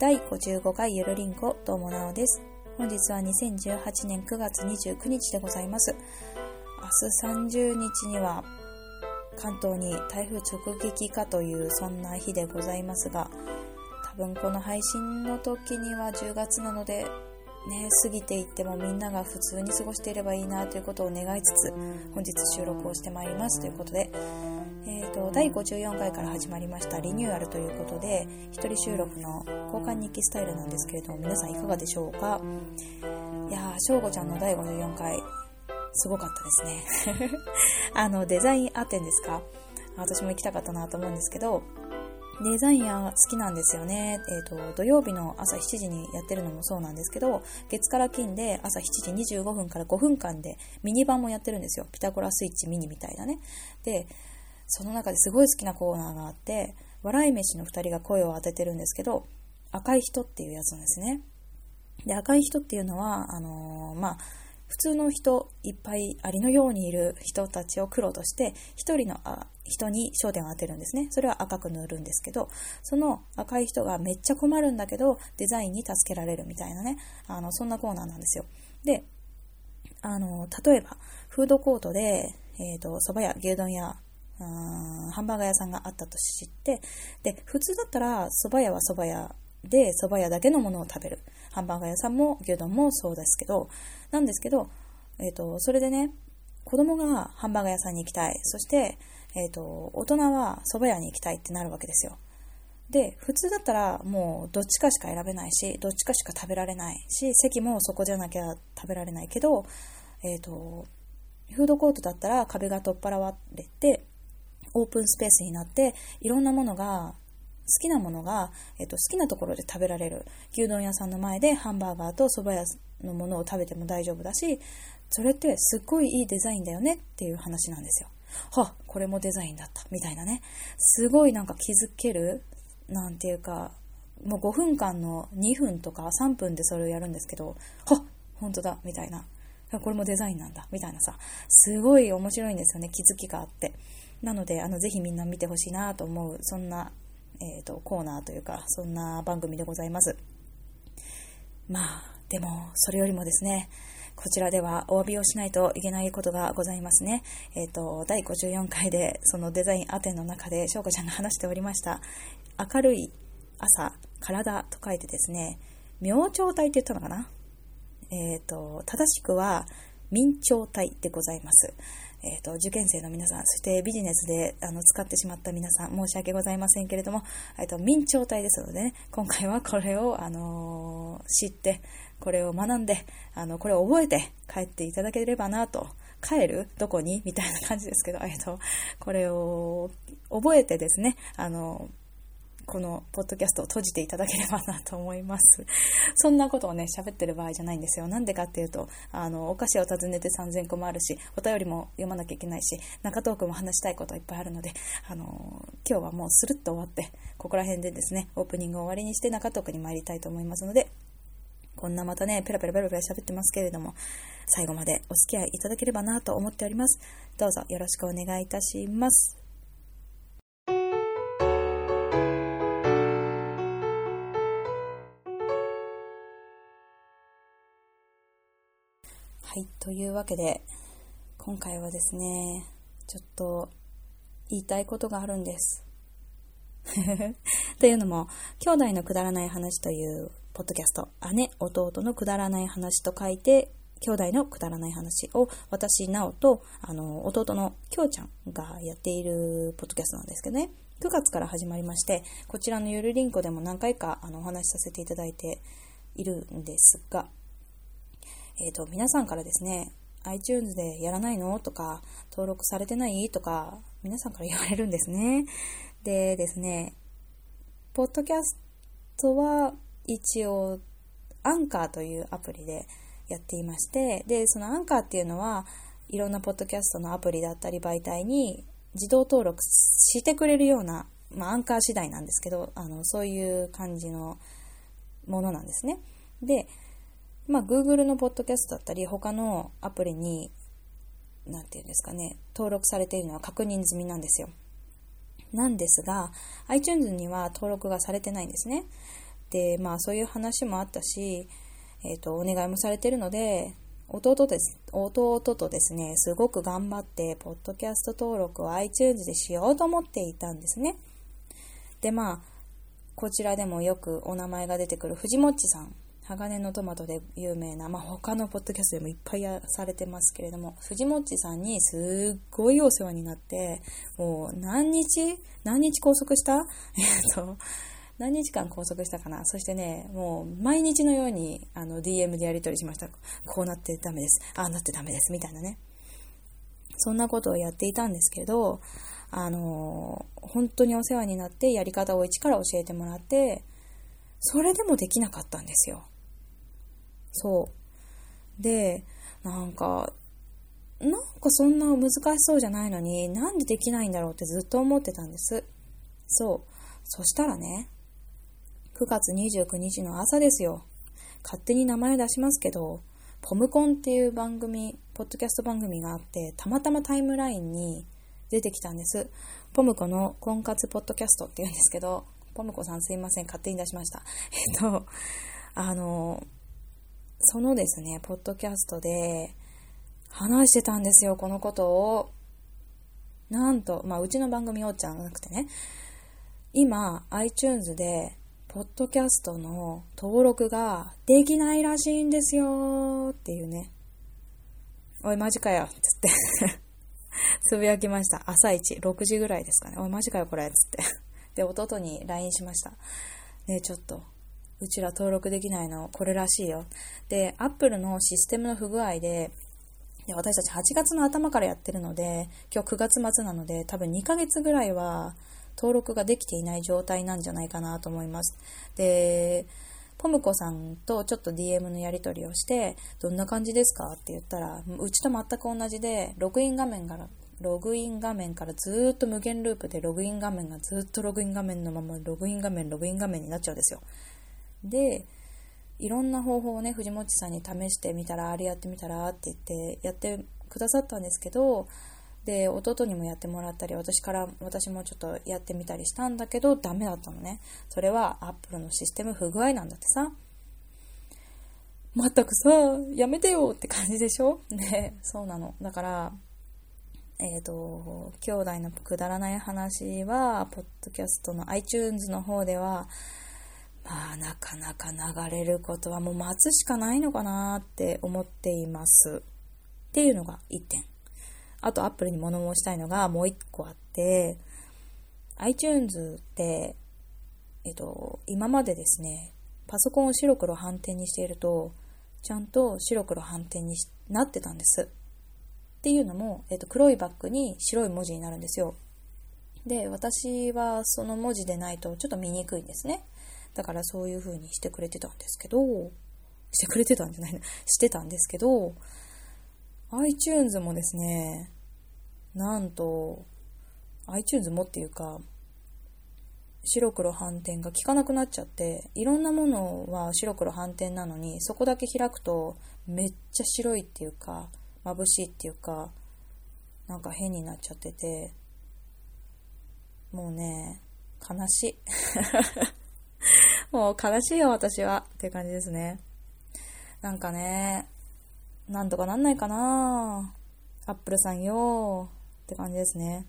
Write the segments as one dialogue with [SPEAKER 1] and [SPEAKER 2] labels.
[SPEAKER 1] 第55回ゆるりんこどうもなおです。本日は2018年9月29日でございます。明日30日には関東に台風直撃かというそんな日でございますが多分この配信の時には10月なのでね、過ぎていってもみんなが普通に過ごしていればいいなということを願いつつ本日収録をしてまいりますということで、えーと、第54回から始まりましたリニューアルということで一人収録の交換日記スタイルなんですけれども皆さんいかがでしょうか？いやー翔吾ちゃんの第54回すごかったですね。あのデザインアテンですか？私も行きたかったなと思うんですけどデザインは好きなんですよね。えっ、ー、と、土曜日の朝7時にやってるのもそうなんですけど、月から金で朝7時25分から5分間でミニ版もやってるんですよ。ピタゴラスイッチミニみたいなね。で、その中ですごい好きなコーナーがあって、笑い飯の2人が声を当ててるんですけど、赤い人っていうやつなんですね。で、赤い人っていうのは、あのー、まあ、普通の人、いっぱいありのようにいる人たちを黒として、一人の人に焦点を当てるんですね。それは赤く塗るんですけど、その赤い人がめっちゃ困るんだけど、デザインに助けられるみたいなね、あの、そんなコーナーなんですよ。で、あの、例えば、フードコートで、えっ、ー、と、蕎麦屋、牛丼屋、ハンバーガー屋さんがあったと知って、で、普通だったら蕎麦屋は蕎麦屋で蕎麦屋だけのものを食べる。ハンバーガー屋さんも牛丼もそうですけど、なんですけど、えっ、ー、と、それでね、子供がハンバーガー屋さんに行きたい。そして、えっ、ー、と、大人は蕎麦屋に行きたいってなるわけですよ。で、普通だったらもうどっちかしか選べないし、どっちかしか食べられないし、席もそこじゃなきゃ食べられないけど、えっ、ー、と、フードコートだったら壁が取っ払われて、オープンスペースになって、いろんなものが好きなものが、えっと、好きなところで食べられる。牛丼屋さんの前でハンバーガーと蕎麦屋のものを食べても大丈夫だし、それってすっごいいいデザインだよねっていう話なんですよ。は、これもデザインだった。みたいなね。すごいなんか気づける、なんていうか、もう5分間の2分とか3分でそれをやるんですけど、は、本当だ、みたいな。これもデザインなんだ、みたいなさ、すごい面白いんですよね、気づきがあって。なので、あの、ぜひみんな見てほしいなと思う、そんなえーと、コーナーというかそんな番組でございますまあでもそれよりもですねこちらではお詫びをしないといけないことがございますね。えっ、ー、と、第54回でそのデザインアテンの中で翔子ちゃんが話しておりました、明るい朝、体と書いてですね、明朝体って言ったのかな？えっ、ー、と、正しくは明朝体でございます。えっ、ー、と、受験生の皆さん、そしてビジネスであの使ってしまった皆さん、申し訳ございませんけれども、えっ、と、明朝体ですのでね、今回はこれを、あの知って、これを学んで、あの、これを覚えて帰っていただければなと。帰るどこにみたいな感じですけど、えっと、これを覚えてですね、あの、このポッドキャストを閉じていただければなと思います。そんなことをね、喋ってる場合じゃないんですよ。なんでかっていうと、あの、お菓子を訪ねて3000個もあるし、お便りも読まなきゃいけないし、中トークも話したいこといっぱいあるので、あの、今日はもうスルッと終わって、ここら辺でですね、オープニングを終わりにして中トークに参りたいと思いますので、こんなまたね、ペラペラペラペラ喋ってますけれども、最後までお付き合いいただければなと思っております。どうぞよろしくお願いいたします。はい、というわけで、今回はですね、ちょっと言いたいことがあるんです。というのも、兄弟のくだらない話というポッドキャスト、姉、弟のくだらない話と書いて、兄弟のくだらない話を私、なおと、あの、弟のきょうちゃんがやっているポッドキャストなんですけどね、9月から始まりまして、こちらのゆるりんこでも何回かあのお話しさせていただいているんですが、えっ、ー、と、皆さんからですね、iTunes でやらないのとか、登録されてないとか、皆さんから言われるんですね。でですね、ポッドキャストは一応、アンカーというアプリでやっていまして、で、そのアンカーっていうのは、いろんなポッドキャストのアプリだったり媒体に自動登録してくれるような、まあ、アンカー次第なんですけど、あの、そういう感じのものなんですね。で、まあ、Google のポッドキャストだったり、他のアプリに、なんていうんですかね、登録されているのは確認済みなんですよ。なんですが、iTunes には登録がされてないんですね。で、まあそういう話もあったし、えっ、ー、と、お願いもされてるので、弟です、弟とですね、すごく頑張って、ポッドキャスト登録を iTunes でしようと思っていたんですね。で、まあ、こちらでもよくお名前が出てくる藤もっちさん。鋼のトマトで有名な、まあ、他のポッドキャストでもいっぱいされてますけれども、藤もっちさんにすっごいお世話になって、もう何日何日拘束した？えっと、何日間拘束したかな？そしてね、もう毎日のようにあの DM でやり取りしました。こうなってダメです。ああなってダメです。みたいなね。そんなことをやっていたんですけど、あのー、本当にお世話になってやり方を一から教えてもらって、それでもできなかったんですよ。そう。で、なんか、なんかそんな難しそうじゃないのに、なんでできないんだろうってずっと思ってたんです。そう。そしたらね、9月29日の朝ですよ。勝手に名前出しますけど、ポムコンっていう番組、ポッドキャスト番組があって、たまたまタイムラインに出てきたんです。ポムコの婚活ポッドキャストって言うんですけど、ポムコさんすいません、勝手に出しました。えっと、あの、そのですね、ポッドキャストで話してたんですよ、このことを。なんと、まあ、うちの番組おっちゃんじゃなくてね、今、iTunes でポッドキャストの登録ができないらしいんですよっていうね。おい、マジかよつって つぶやきました。朝一、6時ぐらいですかね。おい、マジかよ、これつってで、弟に LINE しました。ねちょっと、うちら登録できないの、これらしいよ。で、Apple のシステムの不具合で、で私たち8月の頭からやってるので、今日9月末なので、多分2ヶ月ぐらいは、登録ができていない状態なんじゃないかなと思います。で、ポムコさんとちょっと DM のやり取りをして、どんな感じですか？って言ったら、うちと全く同じで、ログイン画面から、ログイン画面からずっと無限ループでログイン画面がずっとログイン画面のままログイン画面、ログイン画面になっちゃうんですよ。で、いろんな方法をね、藤本さんに試してみたら、あれやってみたらって言ってやってくださったんですけど、で、弟にもやってもらったり、私から、私もちょっとやってみたりしたんだけど、ダメだったのね。それは Apple のシステム不具合なんだってさ。全くさ、やめてよって感じでしょ？ね、そうなの。だから、えっ、ー、と、兄弟のくだらない話は、ポッドキャストの iTunes の方では、まあ、なかなか流れることはもう待つしかないのかなって思っています。っていうのが1点。あと Apple に物申したいのがもう一個あって、iTunes って、えっと、今までですね、パソコンを白黒反転にしていると、ちゃんと白黒反転になってたんです。っていうのも、えっと、黒いバッグに白い文字になるんですよ。で、私はその文字でないとちょっと見にくいんですね。だからそういう風にしてくれてたんですけど、してくれてたんじゃないの？してたんですけど、iTunes もですね、なんと、iTunes もっていうか、白黒反転が効かなくなっちゃって、いろんなものは白黒反転なのに、そこだけ開くとめっちゃ白いっていうか、眩しいっていうか、なんか変になっちゃってて、もうね、悲しい。もう悲しいよ、私は。っていう感じですね。なんかね、なんとかなんないかなアップルさんよって感じですね。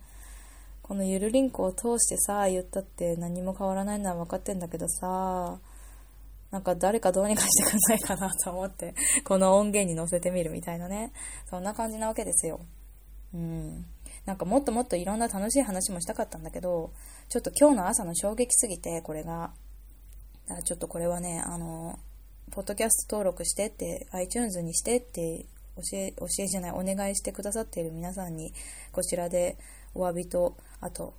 [SPEAKER 1] このゆるリンクを通してさ、言ったって何も変わらないのは分かってんだけどさ、なんか誰かどうにかしてくんないかなと思って、この音源に載せてみるみたいなね。そんな感じなわけですよ。うん。なんかもっともっといろんな楽しい話もしたかったんだけど、ちょっと今日の朝の衝撃すぎて、これが。ちょっとこれはね、あの、ポッドキャスト登録してって、iTunes にしてって教え、教えじゃない、お願いしてくださっている皆さんに、こちらでお詫びと、あと、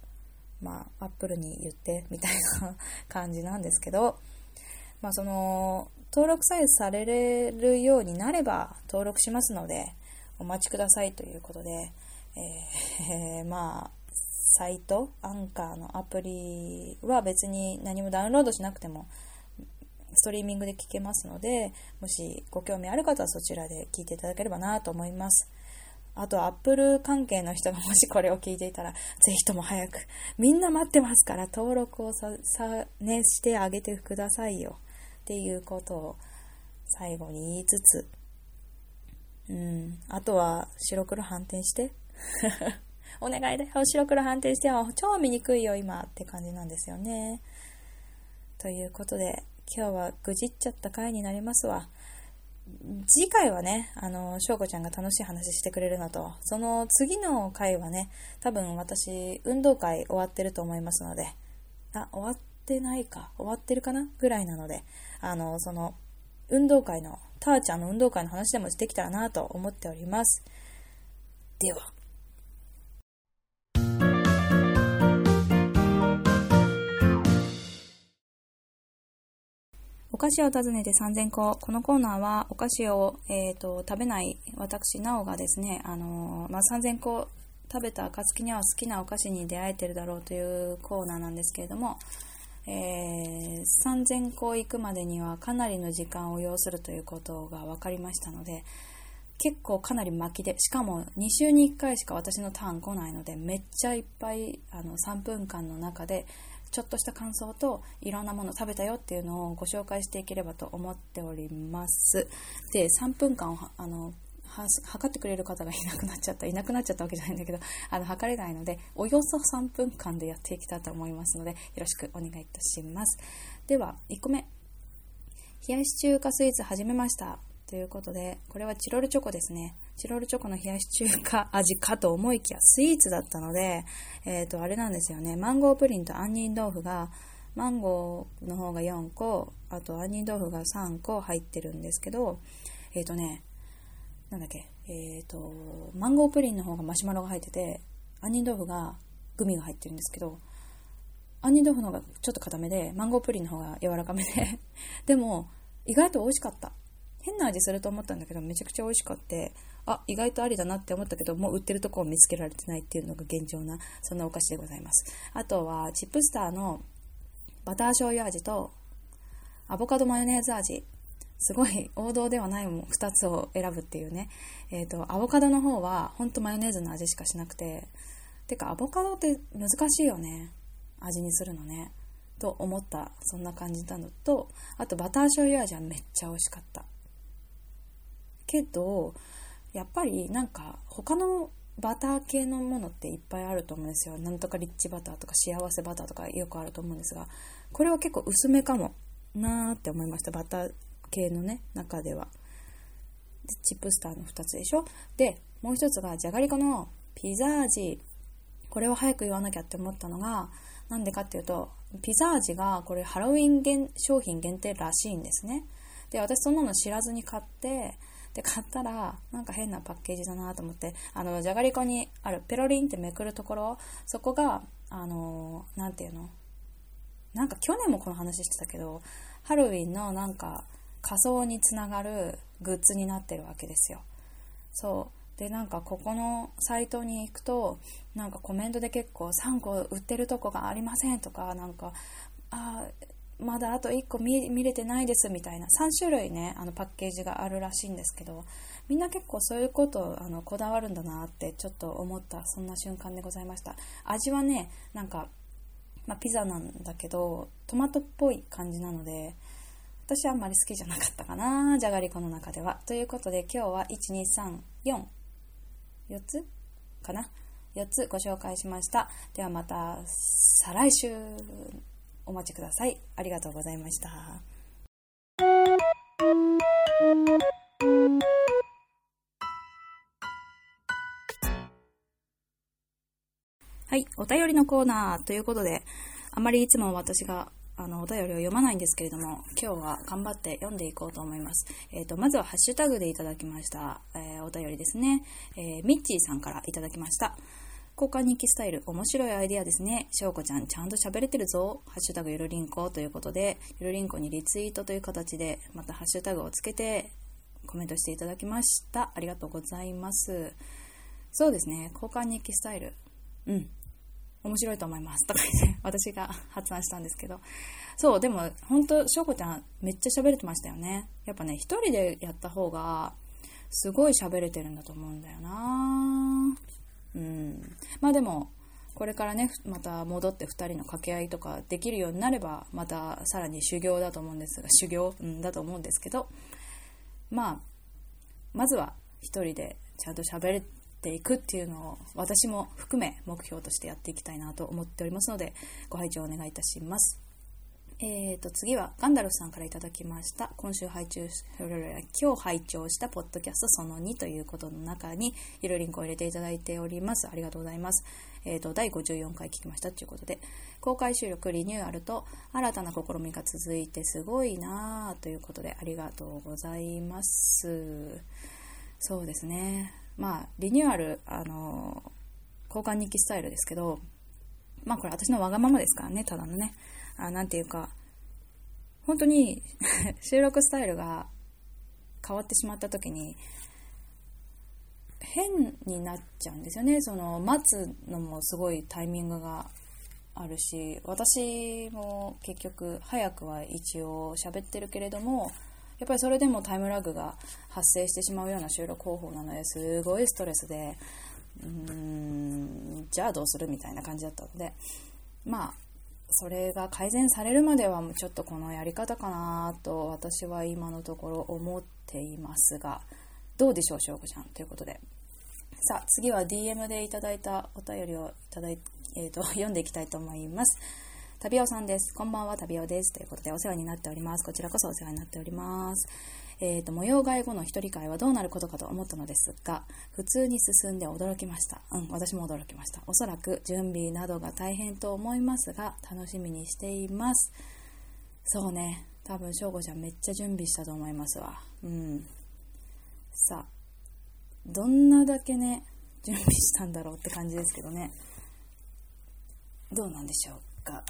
[SPEAKER 1] まあ、アップルに言ってみたいな感じなんですけど、まあ、その、登録さえされるようになれば登録しますので、お待ちくださいということで、えー、まあ、サイト、アンカーのアプリは別に何もダウンロードしなくてもストリーミングで聞けますので、もしご興味ある方はそちらで聞いていただければなと思います。あと、アップル関係の人がもしこれを聞いていたら、ぜひとも早く、みんな待ってますから、登録をさ、さ、ね、してあげてくださいよ。っていうことを最後に言いつつ、うん、あとは白黒反転して。お願いだよ、白黒反転してよ。超見にくいよ、今って感じなんですよね。ということで、今日はぐじっちゃった回になりますわ。次回はね、あの、翔子ちゃんが楽しい話してくれるのと、その次の回はね、多分私、運動会終わってると思いますので、あ、終わってないか、終わってるかなぐらいなので、あの、その、運動会の、ターちゃんの運動会の話でもできたらなと思っております。では。菓子を訪ねて3000個。このコーナーはお菓子を、えーと、食べない私、なおがですね、あのー、まあ、3000個食べた暁には好きなお菓子に出会えてるだろうというコーナーなんですけれども、えー、3000個行くまでにはかなりの時間を要するということが分かりましたので、結構かなり巻きで、しかも2週に1回しか私のターン来ないので、めっちゃいっぱいあの3分間の中でちょっとした感想といろんなもの食べたよっていうのをご紹介していければと思っております。で、3分間をあの測ってくれる方がいなくなっちゃった、いなくなっちゃったわけじゃないんだけど、あの、測れないので、およそ3分間でやっていきたいと思いますので、よろしくお願いいたします。では、1個目。冷やし中華スイーツ始めました。ということで、これはチロルチョコですね。チロルチョコの冷やし中華味かと思いきやスイーツだったので、えっ、ー、と、あれなんですよね。マンゴープリンと杏仁豆腐が、マンゴーの方が4個、あと杏仁豆腐が3個入ってるんですけど、えっ、ー、とね、なんだっけ、えっ、ー、と、マンゴープリンの方がマシュマロが入ってて、杏仁豆腐がグミが入ってるんですけど、杏仁豆腐の方がちょっと固めで、マンゴープリンの方が柔らかめで でも、意外と美味しかった。変な味すると思ったんだけど、めちゃくちゃ美味しかって、あ、意外とありだなって思ったけど、もう売ってるとこを見つけられてないっていうのが現状な、そんなお菓子でございます。あとは、チップスターのバター醤油味と、アボカドマヨネーズ味。すごい王道ではないも2つを選ぶっていうね。えっ、ー、と、アボカドの方は、ほんとマヨネーズの味しかしなくて、てか、アボカドって難しいよね。味にするのね。と思った、そんな感じなのと、あとバター醤油味はめっちゃ美味しかった。けど、やっぱりなんか他のバター系のものっていっぱいあると思うんですよ。なんとかリッチバターとか幸せバターとかよくあると思うんですが、これは結構薄めかもなーって思いました。バター系のね、中では。でチップスターの2つでしょで、もう1つがじゃがりこのピザ味。これを早く言わなきゃって思ったのが、なんでかっていうと、ピザ味がこれハロウィン商品限定らしいんですね。で、私そんなの知らずに買って、で、買ったら、なんか変なパッケージだなと思って、あの、じゃがりこにあるペロリンってめくるところ、そこが、あの、なんていうのなんか去年もこの話してたけど、ハロウィンのなんか仮装につながるグッズになってるわけですよ。そう。で、なんかここのサイトに行くと、なんかコメントで結構3個売ってるとこがありませんとか、なんか、あまだあと1個見れてないですみたいな。3種類ねあのパッケージがあるらしいんですけどみんな結構そういうことあのこだわるんだなってちょっと思ったそんな瞬間でございました。味はねなんか、まあ、ピザなんだけどトマトっぽい感じなので私あんまり好きじゃなかったかなじゃがりこの中では。ということで今日は1234 4つ？かな？4つご紹介しました。ではまた再来週。お待ちください。ありがとうございました。はい、お便りのコーナーということで、あまりいつも私があのお便りを読まないんですけれども、今日は頑張って読んでいこうと思います。えっ、ー、と、まずはハッシュタグでいただきました、えー、お便りですね、えー、ミッチーさんからいただきました。交換日記スタイル、面白いアイデアですね。しょうこちゃん、ちゃんと喋れてるぞ。ハッシュタグゆるりんこということで、ゆるりんこにリツイートという形で、またハッシュタグをつけてコメントしていただきました。ありがとうございます。そうですね、交換日記スタイル。うん。面白いと思います。とか言って、私が発案したんですけど。そう、でも、本当しょうこちゃん、めっちゃ喋れてましたよね。やっぱね、一人でやった方が、すごい喋れてるんだと思うんだよなうん。まあでも、これからね、また戻って2人の掛け合いとかできるようになれば、またさらに修行だと思うんですが、修行、うん、だと思うんですけど、まあ、まずは1人でちゃんと喋っていくっていうのを私も含め目標としてやっていきたいなと思っておりますので、ご拝聴お願いいたします。えーと、次はガンダルフさんから頂きました。今週拝聴今日拝聴したポッドキャストその2ということの中に、ゆるリンクを入れていただいております。ありがとうございます。えーと、第54回聞きましたということで、公開収録リニューアルと新たな試みが続いてすごいなぁということで、ありがとうございます。そうですね。まあ、リニューアル、あの、交換日記スタイルですけど、まあこれ私のわがままですからね、ただのね。あなんていうか、本当に 収録スタイルが変わってしまった時に、変になっちゃうんですよね。その、待つのもすごいタイミングがあるし、私も結局早くは一応喋ってるけれども、やっぱりそれでもタイムラグが発生してしまうような収録方法なのですごいストレスで、うーん、じゃあどうするみたいな感じだったので、まあ、それが改善されるまではちょっとこのやり方かなと私は今のところ思っていますが、どうでしょう、しょうこちゃん。ということで。さあ、次は DM でいただいたお便りをいただいえーと、読んでいきたいと思います。旅尾さんです。こんばんは、旅尾です。ということで、お世話になっております。こちらこそお世話になっております。えっ、ー、と、模様替え後の一人会はどうなることかと思ったのですが、普通に進んで驚きました。うん、私も驚きました。おそらく準備などが大変と思いますが、楽しみにしています。そうね、多分、翔吾ちゃんめっちゃ準備したと思いますわ。うん。さあ、どんなだけね、準備したんだろうって感じですけどね。どうなんでしょうか。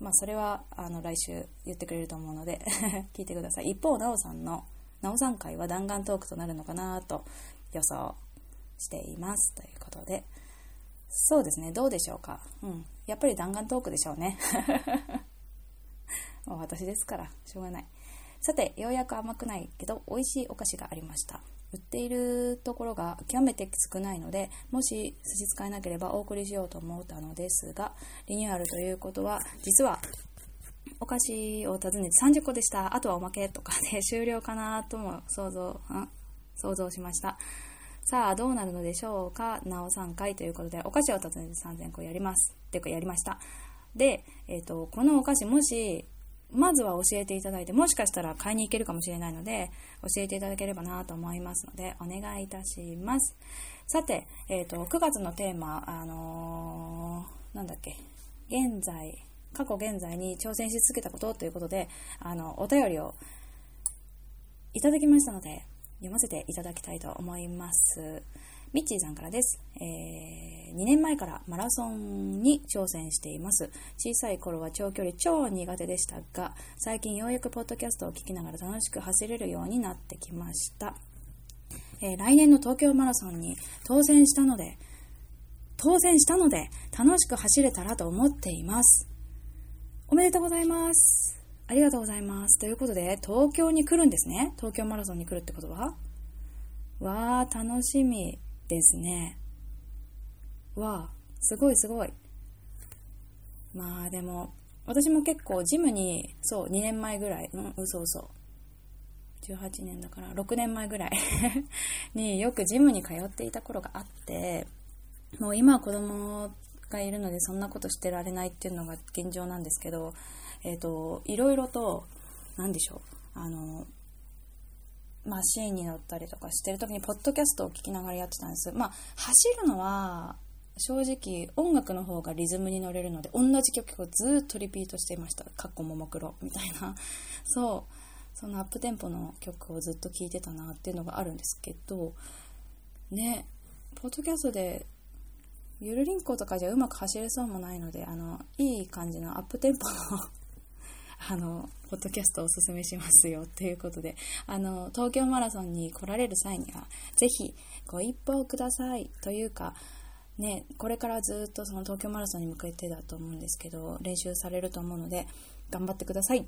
[SPEAKER 1] まあ、それは、あの、来週言ってくれると思うので 聞いてください。一方、なおさんの、なおさん会は弾丸トークとなるのかなと予想しています。ということで、そうですね、どうでしょうか。うん。やっぱり弾丸トークでしょうね。もう私ですから、しょうがない。さて、ようやく甘くないけど、美味しいお菓子がありました。売っているところが極めて少ないので、もし差し支えなければお送りしようと思ったのですが、リニューアルということは、実はお菓子を尋ねて30個でした。あとはおまけとかで 終了かなとも想像、想像しました。さあ、どうなるのでしょうか？なお3回ということで、お菓子を尋ねて3000個やります。っていうか、やりました。で、えっ、ー、と、このお菓子、もし、まずは教えていただいて、もしかしたら買いに行けるかもしれないので、教えていただければなと思いますので、お願いいたします。さて、えっ、ー、と、9月のテーマ、あのー、なんだっけ、現在、過去現在に挑戦し続けたことということで、あの、お便りをいただきましたので、読ませていただきたいと思います。ミッチーさんからです。えー、2年前からマラソンに挑戦しています。小さい頃は長距離超苦手でしたが、最近ようやくポッドキャストを聞きながら楽しく走れるようになってきました。えー、来年の東京マラソンに当選したので、当選したので楽しく走れたらと思っています。おめでとうございます。ありがとうございます。ということで、東京に来るんですね。東京マラソンに来るってことはわー、楽しみ。ですね。わあ、すごいすごい。まあでも、私も結構ジムに、そう、2年前ぐらい、うん、嘘嘘。18年だから、6年前ぐらい によくジムに通っていた頃があって、もう今は子供がいるのでそんなことしてられないっていうのが現状なんですけど、えっ、ー、と、いろいろと、何でしょう、あの、マシーンに乗ったりとかしてる時にポッドキャストを聞きながらやってたんです。まあ、走るのは正直音楽の方がリズムに乗れるので同じ曲をずっとリピートしていました。かっこももクロみたいな。そう。そのアップテンポの曲をずっと聴いてたなっていうのがあるんですけど、ね、ポッドキャストでゆるりんことかじゃうまく走れそうもないので、あの、いい感じのアップテンポのあの、ポッドキャストをおすすめしますよということで、あの、東京マラソンに来られる際には、ぜひご一報くださいというか、ね、これからずっとその東京マラソンに向けてだと思うんですけど、練習されると思うので、頑張ってください。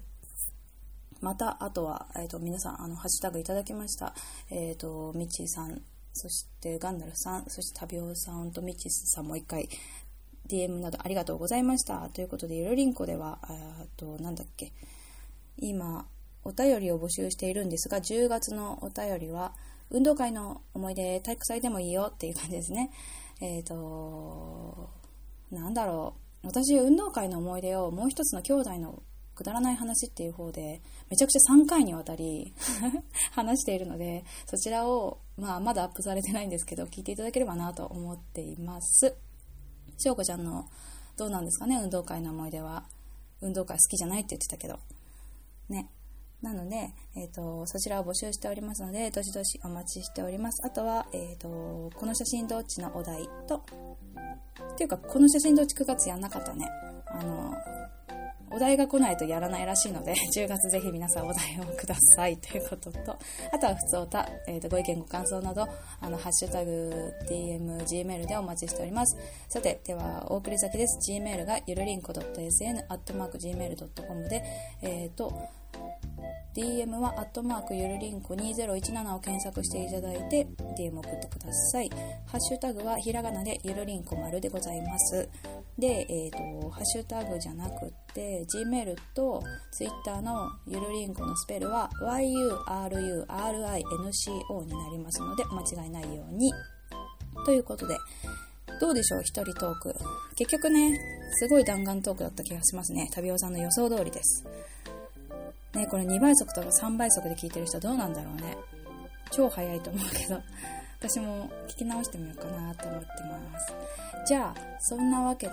[SPEAKER 1] また、あとは、えっ、と、皆さん、あの、ハッシュタグいただきました。えっ、と、ミッチーさん、そしてガンダルさん、そしてタビオさんとミッチーさんもう一回、DM などありがとうございました。ということで、ゆるりんこでは、えっと、なんだっけ、今、お便りを募集しているんですが、10月のお便りは、運動会の思い出、体育祭でもいいよっていう感じですね。えっ、ー、と、なんだろう。私、運動会の思い出をもう一つの兄弟のくだらない話っていう方で、めちゃくちゃ3回にわたり 話しているので、そちらを、まあ、まだアップされてないんですけど、聞いていただければなと思っています。しょうこちゃんの、どうなんですかね、運動会の思い出は。運動会好きじゃないって言ってたけど。ね。なので、えっ、ー、と、そちらを募集しておりますので、どしどしお待ちしております。あとは、えっ、ー、と、この写真どっちのお題と、っていうか、この写真どっち9月やんなかったね。あの、お題が来ないとやらないらしいので、10月ぜひ皆さんお題をくださいということと、あとは普通おた、えー、とご意見ご感想など、あの、ハッシュタグ、DM、Gmail でお待ちしております。さて、では、お送り先です。Gmail がゆるりんこ .sn、アットマーク Gmail.com で、えっ、ー、と、DM は、アットマークゆるりんこ2017を検索していただいて、DM 送ってください。ハッシュタグは、ひらがなでゆるりんこ丸でございます。で、えっ、ー、と、ハッシュタグじゃなくて、Gmail と Twitter のゆるりんこのスペルは、yurinco になりますので、間違いないように。ということで、どうでしょう一人トーク。結局ね、すごい弾丸トークだった気がしますね。旅尾さんの予想通りです。ね、これ2倍速とか3倍速で聞いてる人どうなんだろうね。超早いと思うけど、私も聞き直してみようかなと思ってます。じゃあ、そんなわけで、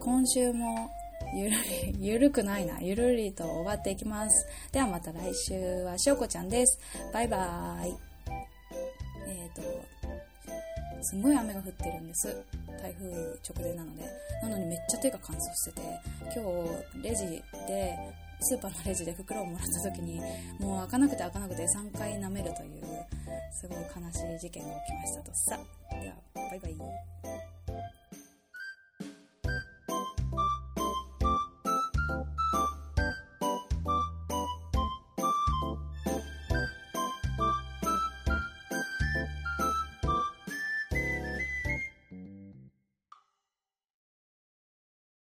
[SPEAKER 1] 今週もゆるり、ゆるくないな。ゆるりと終わっていきます。ではまた来週はしょうこちゃんです。バイバーイ。えっ、ー、と、すんごい雨が降ってるんです。台風直前なので。なのにめっちゃ手が乾燥してて、今日レジでスーパーのレジで袋をもらった時にもう開かなくて開かなくて3回舐めるというすごい悲しい事件が起きましたと。さではバイバイ。